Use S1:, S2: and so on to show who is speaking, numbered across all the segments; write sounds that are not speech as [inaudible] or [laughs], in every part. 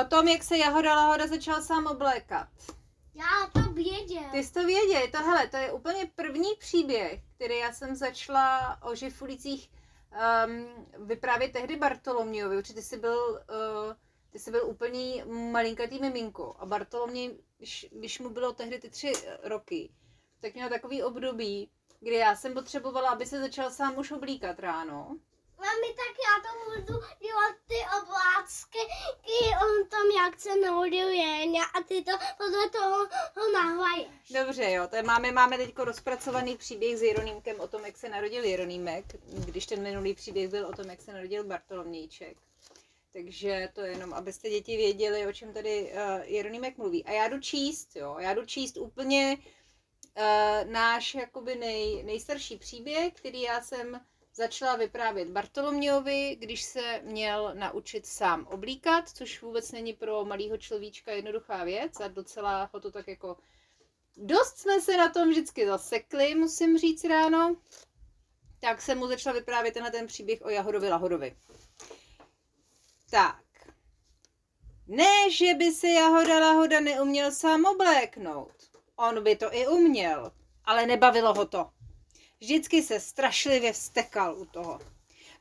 S1: o tom, jak se Jahoda Lahoda začal sám oblékat.
S2: Já to věděl.
S1: Ty jsi to věděl, to hele, to je úplně první příběh, který já jsem začala o Žifulicích um, vyprávět tehdy Bartolomějovi, ty jsi byl, uh, ty jsi byl úplně malinkatý miminko a Bartoloměj, když, když mu bylo tehdy ty tři roky, tak měl takový období, kdy já jsem potřebovala, aby se začal sám už oblíkat ráno.
S2: Mami, tak já to budu dělat jak se narodil Jeně a ty to podle toho ho nahlaješ.
S1: Dobře, jo, to máme, máme teď rozpracovaný příběh s Jeronýmkem o tom, jak se narodil Jeronýmek, když ten minulý příběh byl o tom, jak se narodil Bartolomějček. Takže to je jenom, abyste děti věděli, o čem tady uh, Jeronýmek mluví. A já jdu číst, jo, já jdu číst úplně uh, náš jakoby nej, nejstarší příběh, který já jsem začala vyprávět Bartolomějovi, když se měl naučit sám oblíkat, což vůbec není pro malého človíčka jednoduchá věc a docela ho to tak jako... Dost jsme se na tom vždycky zasekli, musím říct ráno. Tak jsem mu začala vyprávět tenhle ten příběh o Jahodovi Lahodovi. Tak. Ne, že by se Jahoda Lahoda neuměl sám obléknout. On by to i uměl, ale nebavilo ho to. Vždycky se strašlivě vstekal u toho.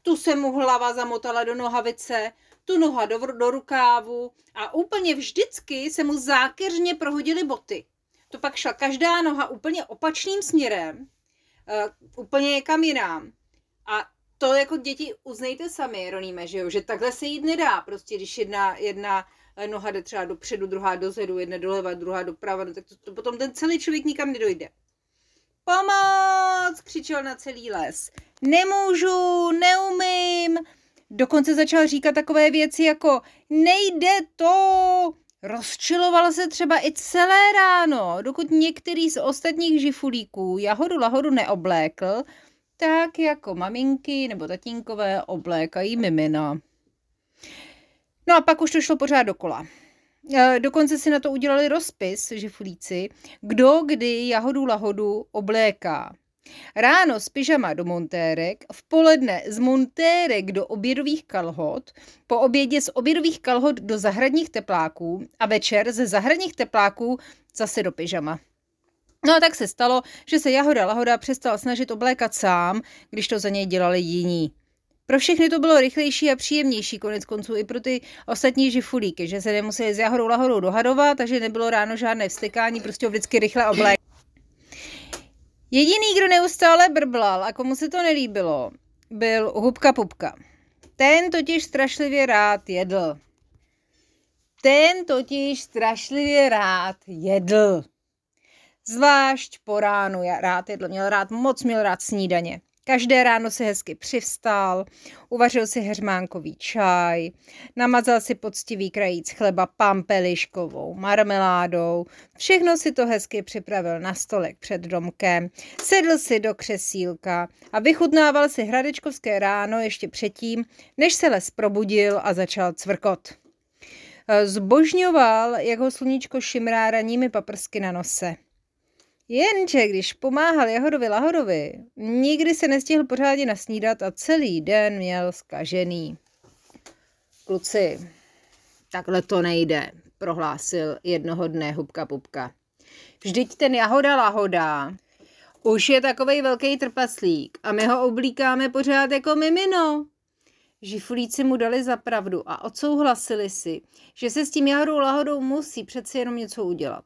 S1: Tu se mu hlava zamotala do nohavice, tu noha do, do rukávu a úplně vždycky se mu zákeřně prohodily boty. To pak šla každá noha úplně opačným směrem, uh, úplně někam jinam. A to jako děti uznejte sami, Roníme, že jo, že takhle se jít nedá. Prostě když jedna, jedna noha jde třeba dopředu, druhá dozadu, jedna doleva, druhá doprava, no tak to, to potom ten celý člověk nikam nedojde. Pomoc! křičel na celý les. Nemůžu, neumím. Dokonce začal říkat takové věci jako nejde to. Rozčiloval se třeba i celé ráno, dokud některý z ostatních žifulíků jahodu lahodu neoblékl, tak jako maminky nebo tatínkové oblékají mimina. No a pak už to šlo pořád dokola. Eh, dokonce si na to udělali rozpis, že fulíci, kdo kdy jahodu lahodu obléká. Ráno z pyžama do montérek, v poledne z montérek do obědových kalhot, po obědě z obědových kalhot do zahradních tepláků a večer ze zahradních tepláků zase do pyžama. No a tak se stalo, že se Jahoda Lahoda přestal snažit oblékat sám, když to za něj dělali jiní. Pro všechny to bylo rychlejší a příjemnější, konec konců i pro ty ostatní žifulíky, že se nemuseli s jahodou lahodou dohadovat, takže nebylo ráno žádné vstekání, prostě ho vždycky rychle oblék. Jediný, kdo neustále brblal a komu se to nelíbilo, byl Hubka Pupka. Ten totiž strašlivě rád jedl. Ten totiž strašlivě rád jedl. Zvlášť po ránu rád jedl, měl rád, moc měl rád snídaně. Každé ráno si hezky přivstal, uvařil si heřmánkový čaj, namazal si poctivý krajíc chleba pampeliškovou marmeládou, všechno si to hezky připravil na stolek před domkem, sedl si do křesílka a vychutnával si hradečkovské ráno ještě předtím, než se les probudil a začal cvrkot. Zbožňoval, jak ho sluníčko šimrá raními paprsky na nose. Jenže když pomáhal Jahodovi Lahodovi, nikdy se nestihl pořádně nasnídat a celý den měl skažený. Kluci, takhle to nejde, prohlásil jednoho dne Hubka Pupka. Vždyť ten Jahoda Lahoda už je takovej velký trpaslík a my ho oblíkáme pořád jako mimino. Žifulíci mu dali za pravdu a odsouhlasili si, že se s tím Jahodou Lahodou musí přeci jenom něco udělat.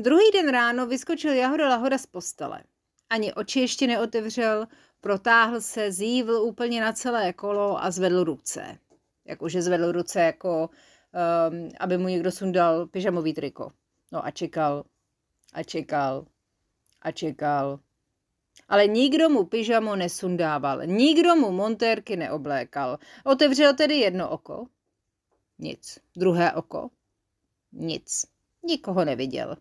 S1: Druhý den ráno vyskočil Jahoda Lahoda z postele. Ani oči ještě neotevřel, protáhl se, zívl úplně na celé kolo a zvedl ruce. Jakože zvedl ruce, jako um, aby mu někdo sundal pyžamový triko. No a čekal, a čekal, a čekal. Ale nikdo mu pyžamo nesundával, nikdo mu montérky neoblékal. Otevřel tedy jedno oko. Nic. Druhé oko. Nic. Nikoho neviděl.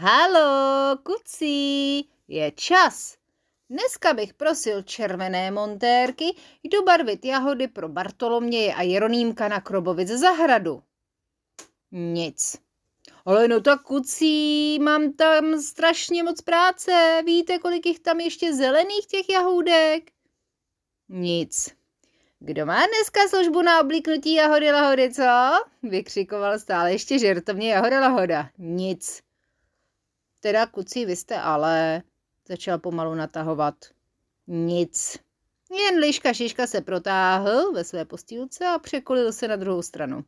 S1: Halo, kucí, je čas. Dneska bych prosil červené montérky, jdu barvit jahody pro Bartoloměje a Jeronýmka na Krobovic zahradu. Nic. Ale no tak kucí, mám tam strašně moc práce. Víte, kolik jich tam ještě zelených těch jahůdek? Nic. Kdo má dneska službu na oblíknutí jahody lahody, co? Vykřikoval stále ještě žertovně jahoda lahoda. Nic. Teda, kucí, vy jste ale, začal pomalu natahovat. Nic. Jen liška šiška se protáhl ve své postýlce a překulil se na druhou stranu.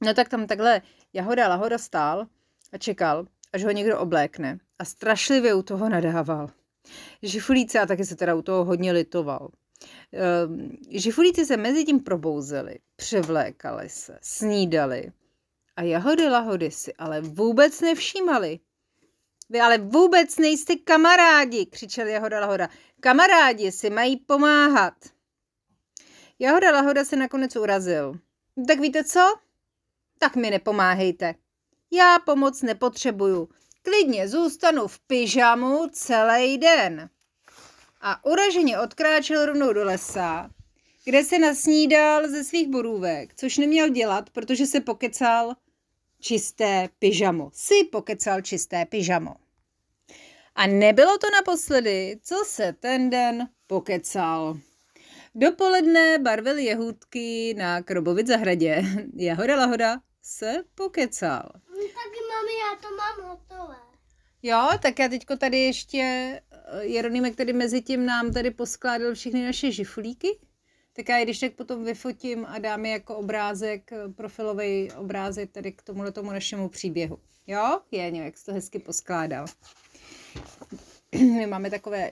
S1: No tak tam takhle jahoda lahoda stál a čekal, až ho někdo oblékne. A strašlivě u toho nadával. Žifulíci a taky se teda u toho hodně litoval. Ehm, žifulíci se mezi tím probouzeli, převlékali se, snídali a jahody lahody si ale vůbec nevšímali. Vy ale vůbec nejste kamarádi, křičel Jahoda Lahoda. Kamarádi si mají pomáhat. Jahoda Lahoda se nakonec urazil. Tak víte co? Tak mi nepomáhejte. Já pomoc nepotřebuju. Klidně zůstanu v pyžamu celý den. A uraženě odkráčel rovnou do lesa, kde se nasnídal ze svých borůvek, což neměl dělat, protože se pokecal čisté pyžamo. Si pokecal čisté pyžamo. A nebylo to naposledy, co se ten den pokecal. Dopoledne barvil jehůdky na Krobovic zahradě. Jahoda Lahoda se pokecal.
S2: No, taky mami, já to mám hotové.
S1: Jo, tak já teďko tady ještě eh, Jeronýmek, který mezi tím nám tady poskládal všechny naše žifulíky. Tak já je když tak potom vyfotím a dám je jako obrázek, eh, profilový obrázek tady k tomuhle tomu našemu příběhu. Jo, Jeňo, jak jsi to hezky poskládal. [clears throat] My máme takové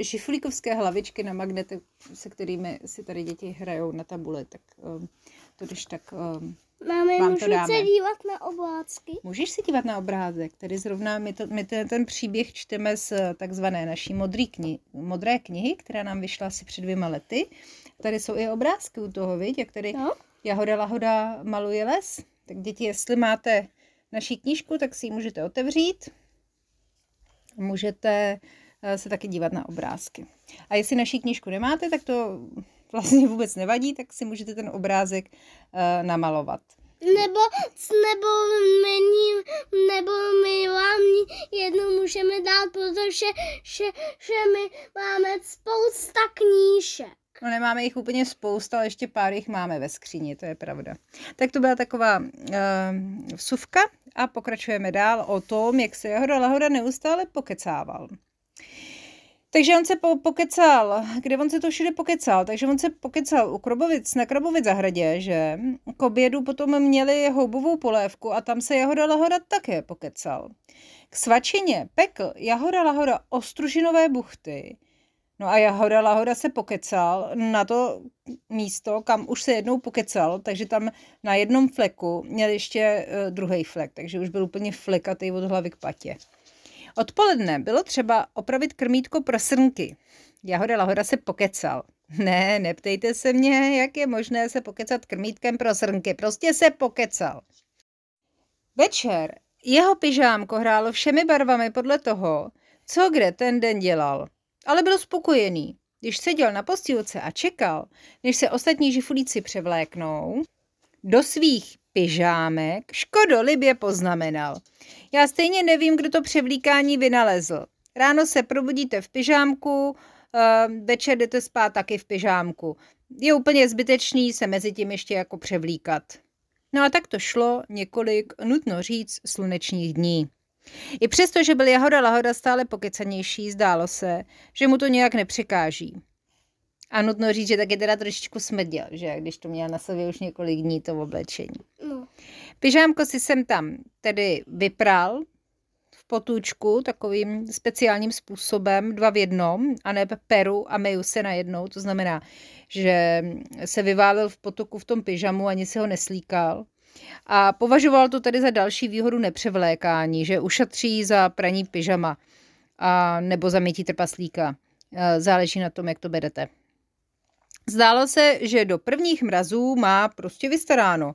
S1: žifulíkovské hlavičky na magnety, se kterými si tady děti hrajou na tabule, tak um, to když tak um,
S2: Máme,
S1: vám
S2: můžu
S1: to dáme.
S2: se dívat na oblázky?
S1: Můžeš se dívat na obrázek. Tady zrovna my, to, my ten, ten příběh čteme z takzvané naší modrý kni, modré knihy, která nám vyšla asi před dvěma lety. Tady jsou i obrázky u toho, viď? jak tady
S2: No.
S1: Jahoda Lahoda maluje les. Tak děti, jestli máte naší knížku, tak si ji můžete otevřít. Můžete eh, se taky dívat na obrázky. A jestli naší knížku nemáte, tak to vlastně vůbec nevadí, tak si můžete ten obrázek uh, namalovat.
S2: Nebo, nebo, my, nebo my vám jednu můžeme dát, protože že, že my máme spousta knížek.
S1: No nemáme jich úplně spousta, ale ještě pár jich máme ve skříni, to je pravda. Tak to byla taková uh, vsuvka a pokračujeme dál o tom, jak se Jahoda Lahoda neustále pokecával. Takže on se po, pokecal, kde on se to všude pokecal, takže on se pokecal u Krobovic, na Krobovic zahradě, že k obědu potom měli houbovou polévku a tam se Jahoda Lahoda také pokecal. K svačině pekl Jahoda Lahoda ostružinové buchty, No a Jahoda Lahoda se pokecal na to místo, kam už se jednou pokecal, takže tam na jednom fleku měl ještě uh, druhý flek, takže už byl úplně flekatý od hlavy k patě. Odpoledne bylo třeba opravit krmítko pro srnky. Jahoda Lahoda se pokecal. Ne, neptejte se mě, jak je možné se pokecat krmítkem pro srnky. Prostě se pokecal. Večer jeho pyžámko hrálo všemi barvami podle toho, co kde ten den dělal. Ale byl spokojený. Když seděl na postýlce a čekal, než se ostatní žifulíci převléknou, do svých pyžámek škodolibě poznamenal. Já stejně nevím, kdo to převlíkání vynalezl. Ráno se probudíte v pyžámku, večer jdete spát taky v pyžámku. Je úplně zbytečný se mezi tím ještě jako převlíkat. No a tak to šlo několik, nutno říct, slunečních dní. I přesto, že byl Jahoda Lahoda stále pokecanější, zdálo se, že mu to nějak nepřekáží. A nutno říct, že taky teda trošičku smrděl, že když to měl na sobě už několik dní to oblečení. Pyžámko si jsem tam tedy vypral v potůčku takovým speciálním způsobem, dva v jednom, a ne peru a meju se najednou. To znamená, že se vyválil v potoku v tom pyžamu, ani si ho neslíkal. A považoval to tedy za další výhodu nepřevlékání, že ušatří za praní pyžama a nebo za mytí trpaslíka. E, Záleží na tom, jak to berete. Zdálo se, že do prvních mrazů má prostě vystaráno.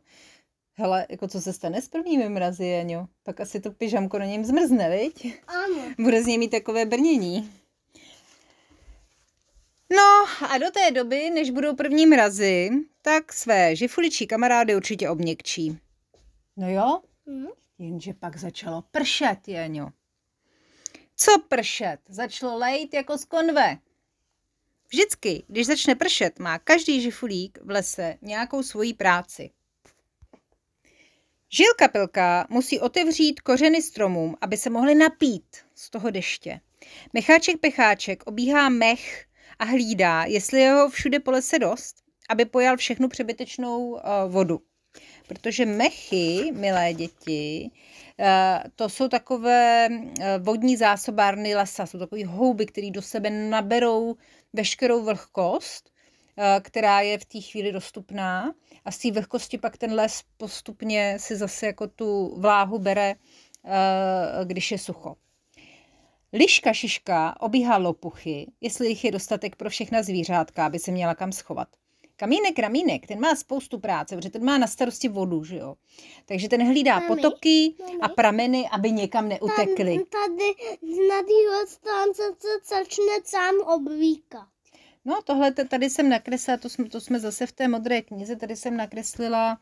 S1: Hele, jako co se stane s prvními mrazy, Jaňo? Pak asi to pyžamko na něm zmrzne, viď?
S2: Ano.
S1: Bude z něj mít takové brnění. No a do té doby, než budou první mrazy, tak své žifuličí kamarády určitě obněkčí. No jo,
S2: Hm?
S1: jenže pak začalo pršet, Jeňo. Co pršet? Začalo lejt jako z konve. Vždycky, když začne pršet, má každý žifulík v lese nějakou svoji práci. Žilka pilka musí otevřít kořeny stromům, aby se mohly napít z toho deště. Mecháček pecháček obíhá mech a hlídá, jestli je ho všude po lese dost, aby pojal všechnu přebytečnou uh, vodu. Protože mechy, milé děti, uh, to jsou takové uh, vodní zásobárny lesa, jsou takové houby, které do sebe naberou veškerou vlhkost, která je v té chvíli dostupná a z té vlhkosti pak ten les postupně si zase jako tu vláhu bere, když je sucho. Liška šiška obíhá lopuchy, jestli jich je dostatek pro všechna zvířátka, aby se měla kam schovat. Kamínek, ramínek, ten má spoustu práce, protože ten má na starosti vodu, že jo. Takže ten hlídá mami, potoky mami. a prameny, aby někam neutekly.
S2: Tady, tady na téhle stránce se začne sám obvíkat.
S1: No, tohle tady jsem nakreslila, to jsme, to jsme zase v té modré knize, tady jsem nakreslila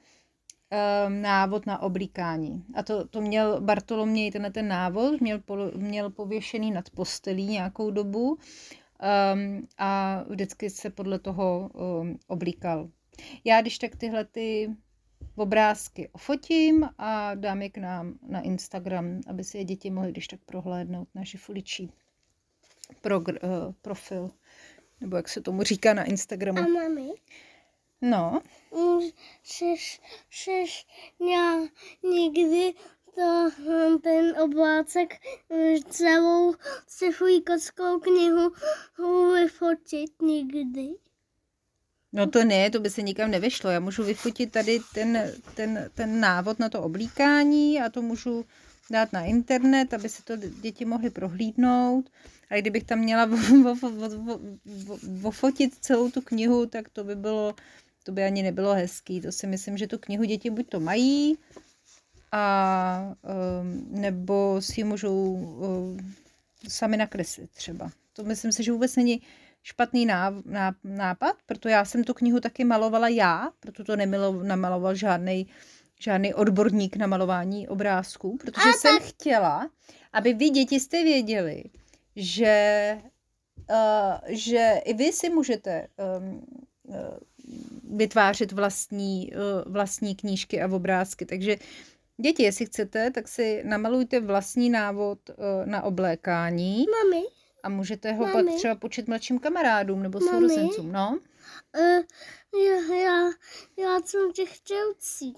S1: um, návod na oblíkání. A to, to měl Bartoloměj, tenhle ten návod, měl, po, měl pověšený nad postelí nějakou dobu um, a vždycky se podle toho um, oblíkal. Já když tak tyhle ty obrázky ofotím a dám je k nám na Instagram, aby si je děti mohly když tak prohlédnout na žifuličí progr, uh, profil, nebo jak se tomu říká na Instagramu.
S2: A mami?
S1: No.
S2: Šeš, šeš, já nikdy to, ten oblácek celou sci kockou knihu vyfotit nikdy.
S1: No to ne, to by se nikam nevyšlo. Já můžu vyfotit tady ten, ten, ten návod na to oblíkání a to můžu dát na internet, aby si to děti mohly prohlídnout. A kdybych tam měla [laughs] ofotit celou tu knihu, tak to by bylo to by ani nebylo hezký. To si myslím, že tu knihu děti buď to mají, a, um, nebo si ji můžou um, sami nakreslit třeba. To myslím si, že vůbec není špatný nápad, proto já jsem tu knihu taky malovala já, proto to nemilo, namaloval žádný žádný odborník na malování obrázků, protože a jsem tak... chtěla, aby vy děti jste věděli, že, uh, že i vy si můžete um, uh, vytvářet vlastní, eh, vlastní knížky a obrázky. Takže děti, jestli chcete, tak si namalujte vlastní návod eh, na oblékání.
S2: Mami.
S1: A můžete ho Mami. pak třeba počít mladším kamarádům nebo sourozencům, no?
S2: Uh, já, já, já jsem tě chtěl cít.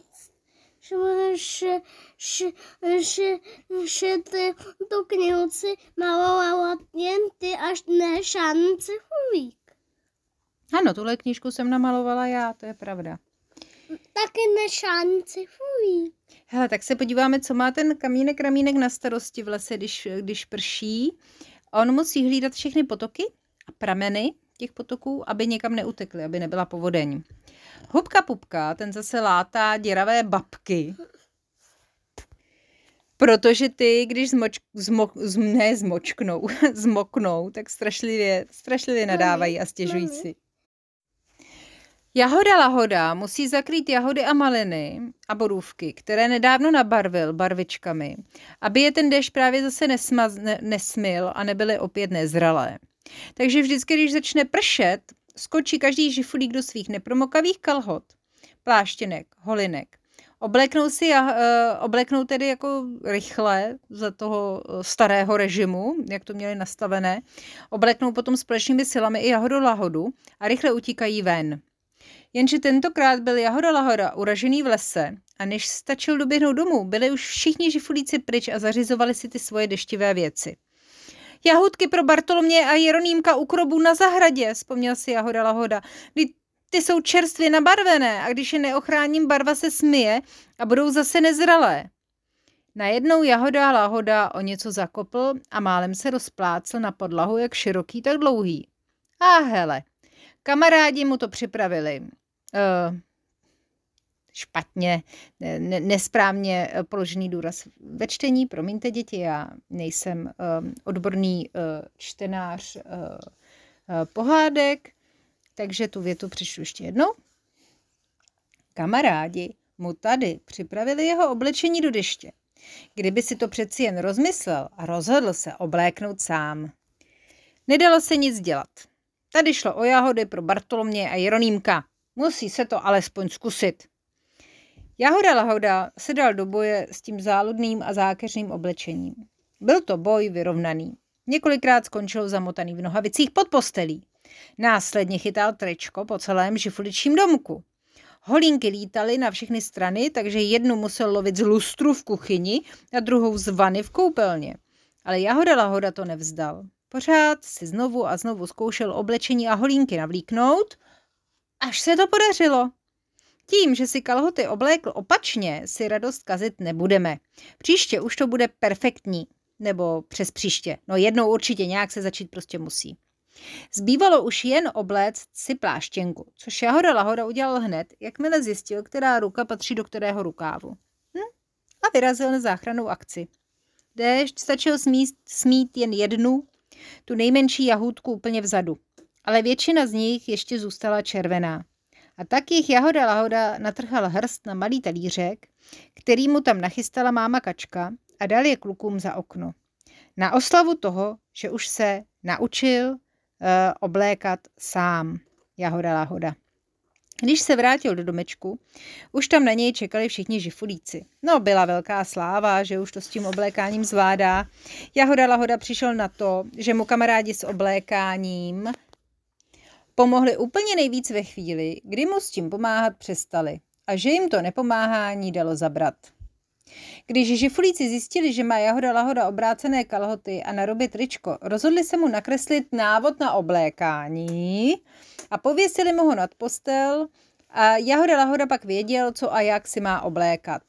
S2: Ty tu knihu si malovala jen ty až ne šance huvík.
S1: Ano, tuhle knížku jsem namalovala já, to je pravda.
S2: Taky nešánci, fuj.
S1: Hele, tak se podíváme, co má ten kamínek ramínek na starosti v lese, když, když prší. On musí hlídat všechny potoky a prameny těch potoků, aby někam neutekly, aby nebyla povodeň. Hubka pupka, ten zase látá děravé babky, Protože ty, když zmoč, zmo, z, ne zmočknou, [laughs] zmoknou, tak strašlivě, strašlivě nadávají a stěžují si. Jahoda lahoda musí zakrýt jahody a maliny a borůvky, které nedávno nabarvil barvičkami, aby je ten déšť právě zase nesmaz, ne, nesmil a nebyly opět nezralé. Takže vždycky, když začne pršet, skočí každý žifulík do svých nepromokavých kalhot, pláštěnek, holinek. Obleknou si, uh, obleknou tedy jako rychle za toho eh, starého režimu, jak to měli nastavené. Obleknou potom společnými silami i jahodu lahodu a rychle utíkají ven. Jenže tentokrát byl Jahoda Lahoda uražený v lese a než stačil doběhnout domů, byli už všichni žifulíci pryč a zařizovali si ty svoje deštivé věci. Jahůdky pro Bartolomě a Jeronýmka u krobů na zahradě, vzpomněl si Jahoda Lahoda. Ty jsou čerstvě nabarvené a když je neochráním, barva se smije a budou zase nezralé. Najednou Jahoda Lahoda o něco zakopl a málem se rozplácel na podlahu, jak široký, tak dlouhý. A hele, kamarádi mu to připravili uh, špatně, ne, nesprávně eh, položený důraz ve čtení. Promiňte děti, já nejsem uh, odborný uh, čtenář pohádek, takže tu větu přečtu ještě jednou. Kamarádi mu tady připravili jeho oblečení do deště. Kdyby si to přeci jen rozmyslel a rozhodl se obléknout sám. Nedalo se nic dělat. Tady šlo o jahody pro Bartolomě a Jeronýmka. Musí se to alespoň zkusit. Jahoda Lahoda se dal do boje s tím záludným a zákeřným oblečením. Byl to boj vyrovnaný. Několikrát skončil zamotaný v nohavicích pod postelí. Následně chytal tričko po celém žifuličím domku. Holínky lítaly na všechny strany, takže jednu musel lovit z lustru v kuchyni a druhou z vany v koupelně. Ale Jahoda Lahoda to nevzdal. Pořád si znovu a znovu zkoušel oblečení a holínky navlíknout, až se to podařilo. Tím, že si kalhoty oblékl opačně, si radost kazit nebudeme. Příště už to bude perfektní. Nebo přes příště. No jednou určitě nějak se začít prostě musí. Zbývalo už jen obléct si pláštěnku, což Jahoda Lahoda udělal hned, jakmile zjistil, která ruka patří do kterého rukávu. Hm? A vyrazil na záchranou akci. Déšť stačil smít, smít jen jednu, tu nejmenší jahůdku úplně vzadu, ale většina z nich ještě zůstala červená. A tak jich Jahoda Lahoda natrhal hrst na malý talířek, který mu tam nachystala máma kačka a dal je klukům za okno. Na oslavu toho, že už se naučil uh, oblékat sám. Jahoda Lahoda. Když se vrátil do domečku, už tam na něj čekali všichni žifulíci. No, byla velká sláva, že už to s tím oblékáním zvládá. Jahoda Lahoda přišel na to, že mu kamarádi s oblékáním pomohli úplně nejvíc ve chvíli, kdy mu s tím pomáhat přestali a že jim to nepomáhání dalo zabrat. Když žifulíci zjistili, že má Jahoda Lahoda obrácené kalhoty a na robě tričko, rozhodli se mu nakreslit návod na oblékání a pověsili mu ho nad postel a Jahoda Lahoda pak věděl, co a jak si má oblékat.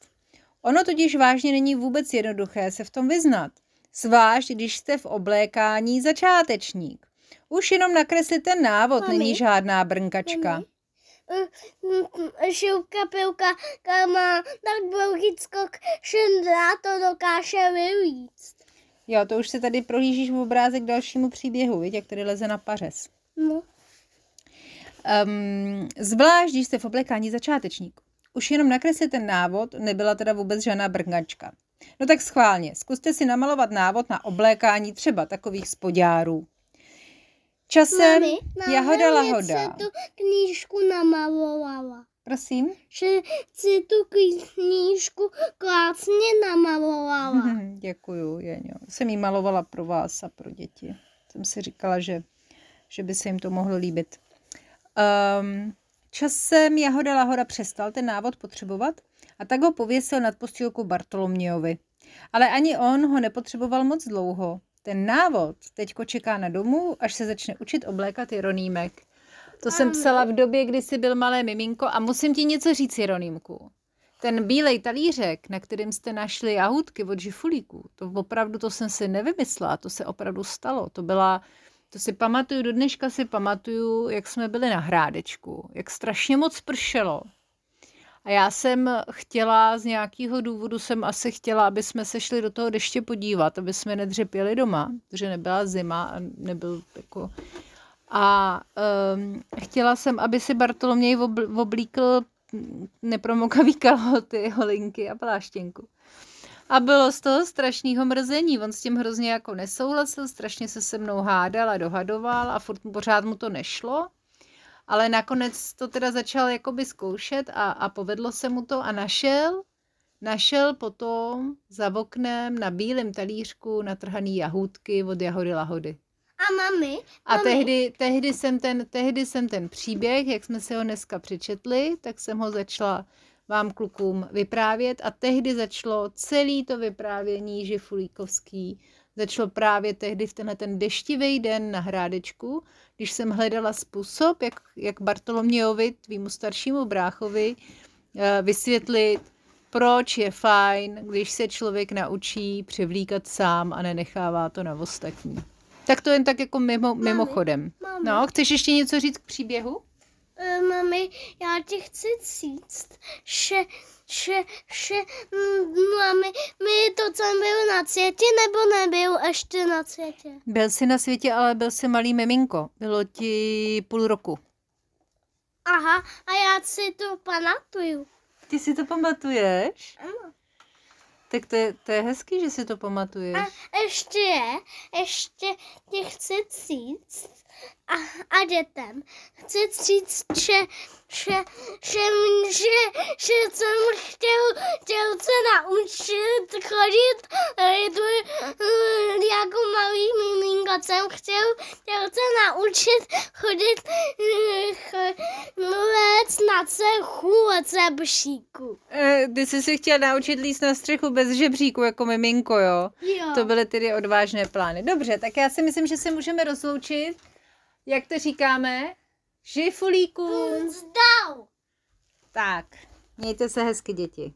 S1: Ono totiž vážně není vůbec jednoduché se v tom vyznat, zvlášť když jste v oblékání začátečník. Už jenom nakreslit ten návod Mami. není žádná brnkačka. Mami
S2: šilka pilka má tak dlouhý skok, dá to dokáže vyvíct.
S1: Jo, to už se tady prohlížíš v obrázek dalšímu příběhu, víš, jak tady leze na pařez. No. Um, zvlášť, když jste v oblekání začátečník. Už jenom nakreslit ten návod, nebyla teda vůbec žádná brngačka. No tak schválně, zkuste si namalovat návod na oblékání třeba takových spodárů. Časem mami, mami, Jahoda Lahoda.
S2: tu knížku namalovala.
S1: Prosím?
S2: Že si tu knížku krásně namalovala. [laughs]
S1: Děkuju, Jeňo. Jsem jí malovala pro vás a pro děti. Jsem si říkala, že, že by se jim to mohlo líbit. Um, časem Jahoda Lahoda přestal ten návod potřebovat a tak ho pověsil nad postýlku Bartolomějovi. Ale ani on ho nepotřeboval moc dlouho. Ten návod teďko čeká na domu, až se začne učit oblékat Jeronýmek. To jsem psala v době, kdy jsi byl malé miminko a musím ti něco říct, Jeronýmku. Ten bílej talířek, na kterým jste našli jahůdky od žifulíků, to opravdu, to jsem si nevymyslela, to se opravdu stalo. To byla, to si pamatuju, do dneška si pamatuju, jak jsme byli na hrádečku, jak strašně moc pršelo. A já jsem chtěla, z nějakého důvodu jsem asi chtěla, aby jsme se šli do toho deště podívat, aby jsme nedřepěli doma, protože nebyla zima a nebyl jako... A um, chtěla jsem, aby si Bartoloměj oblíkl nepromokavý kalhoty, holinky a pláštěnku. A bylo z toho strašného mrzení. On s tím hrozně jako nesouhlasil, strašně se se mnou hádal a dohadoval a furt pořád mu to nešlo ale nakonec to teda začal jakoby zkoušet a, a povedlo se mu to a našel, našel potom za oknem na bílém talířku natrhaný jahůdky od jahody lahody.
S2: A mami?
S1: A mami. Tehdy, tehdy, jsem ten, tehdy jsem ten příběh, jak jsme si ho dneska přečetli, tak jsem ho začala vám klukům vyprávět a tehdy začalo celý to vyprávění Žifulíkovský začalo právě tehdy v tenhle ten deštivý den na hrádečku, když jsem hledala způsob, jak, jak Bartolomějovi, tvýmu staršímu bráchovi, eh, vysvětlit, proč je fajn, když se člověk naučí převlíkat sám a nenechává to na ostatní. Tak to jen tak jako mimo, mami, mimochodem. Mami. No, chceš ještě něco říct k příběhu?
S2: Uh, mami, já ti chci říct, že že, že mm, mami, my to jsem byl na světě nebo nebyl ještě na světě?
S1: Byl jsi na světě, ale byl jsi malý miminko. Bylo ti půl roku.
S2: Aha, a já si to pamatuju.
S1: Ty si to pamatuješ?
S2: Ano.
S1: Tak to je, to je hezký, že si to pamatuješ.
S2: A ještě je, ještě ti chci říct a, a dětem, chci říct, že, že, že, že, že jsem chtěl, chtěl se naučit chodit eh, jako malý miminko, jsem chtěl, chtěl se naučit chodit eh, let na cechu od.
S1: E, ty jsi si chtěl naučit líst na střechu bez žebříku jako miminko, jo?
S2: Jo.
S1: To byly tedy odvážné plány. Dobře, tak já si myslím, že se můžeme rozloučit. Jak to říkáme? Žifulíkům.
S2: Zdal.
S1: Tak, mějte se hezky, děti.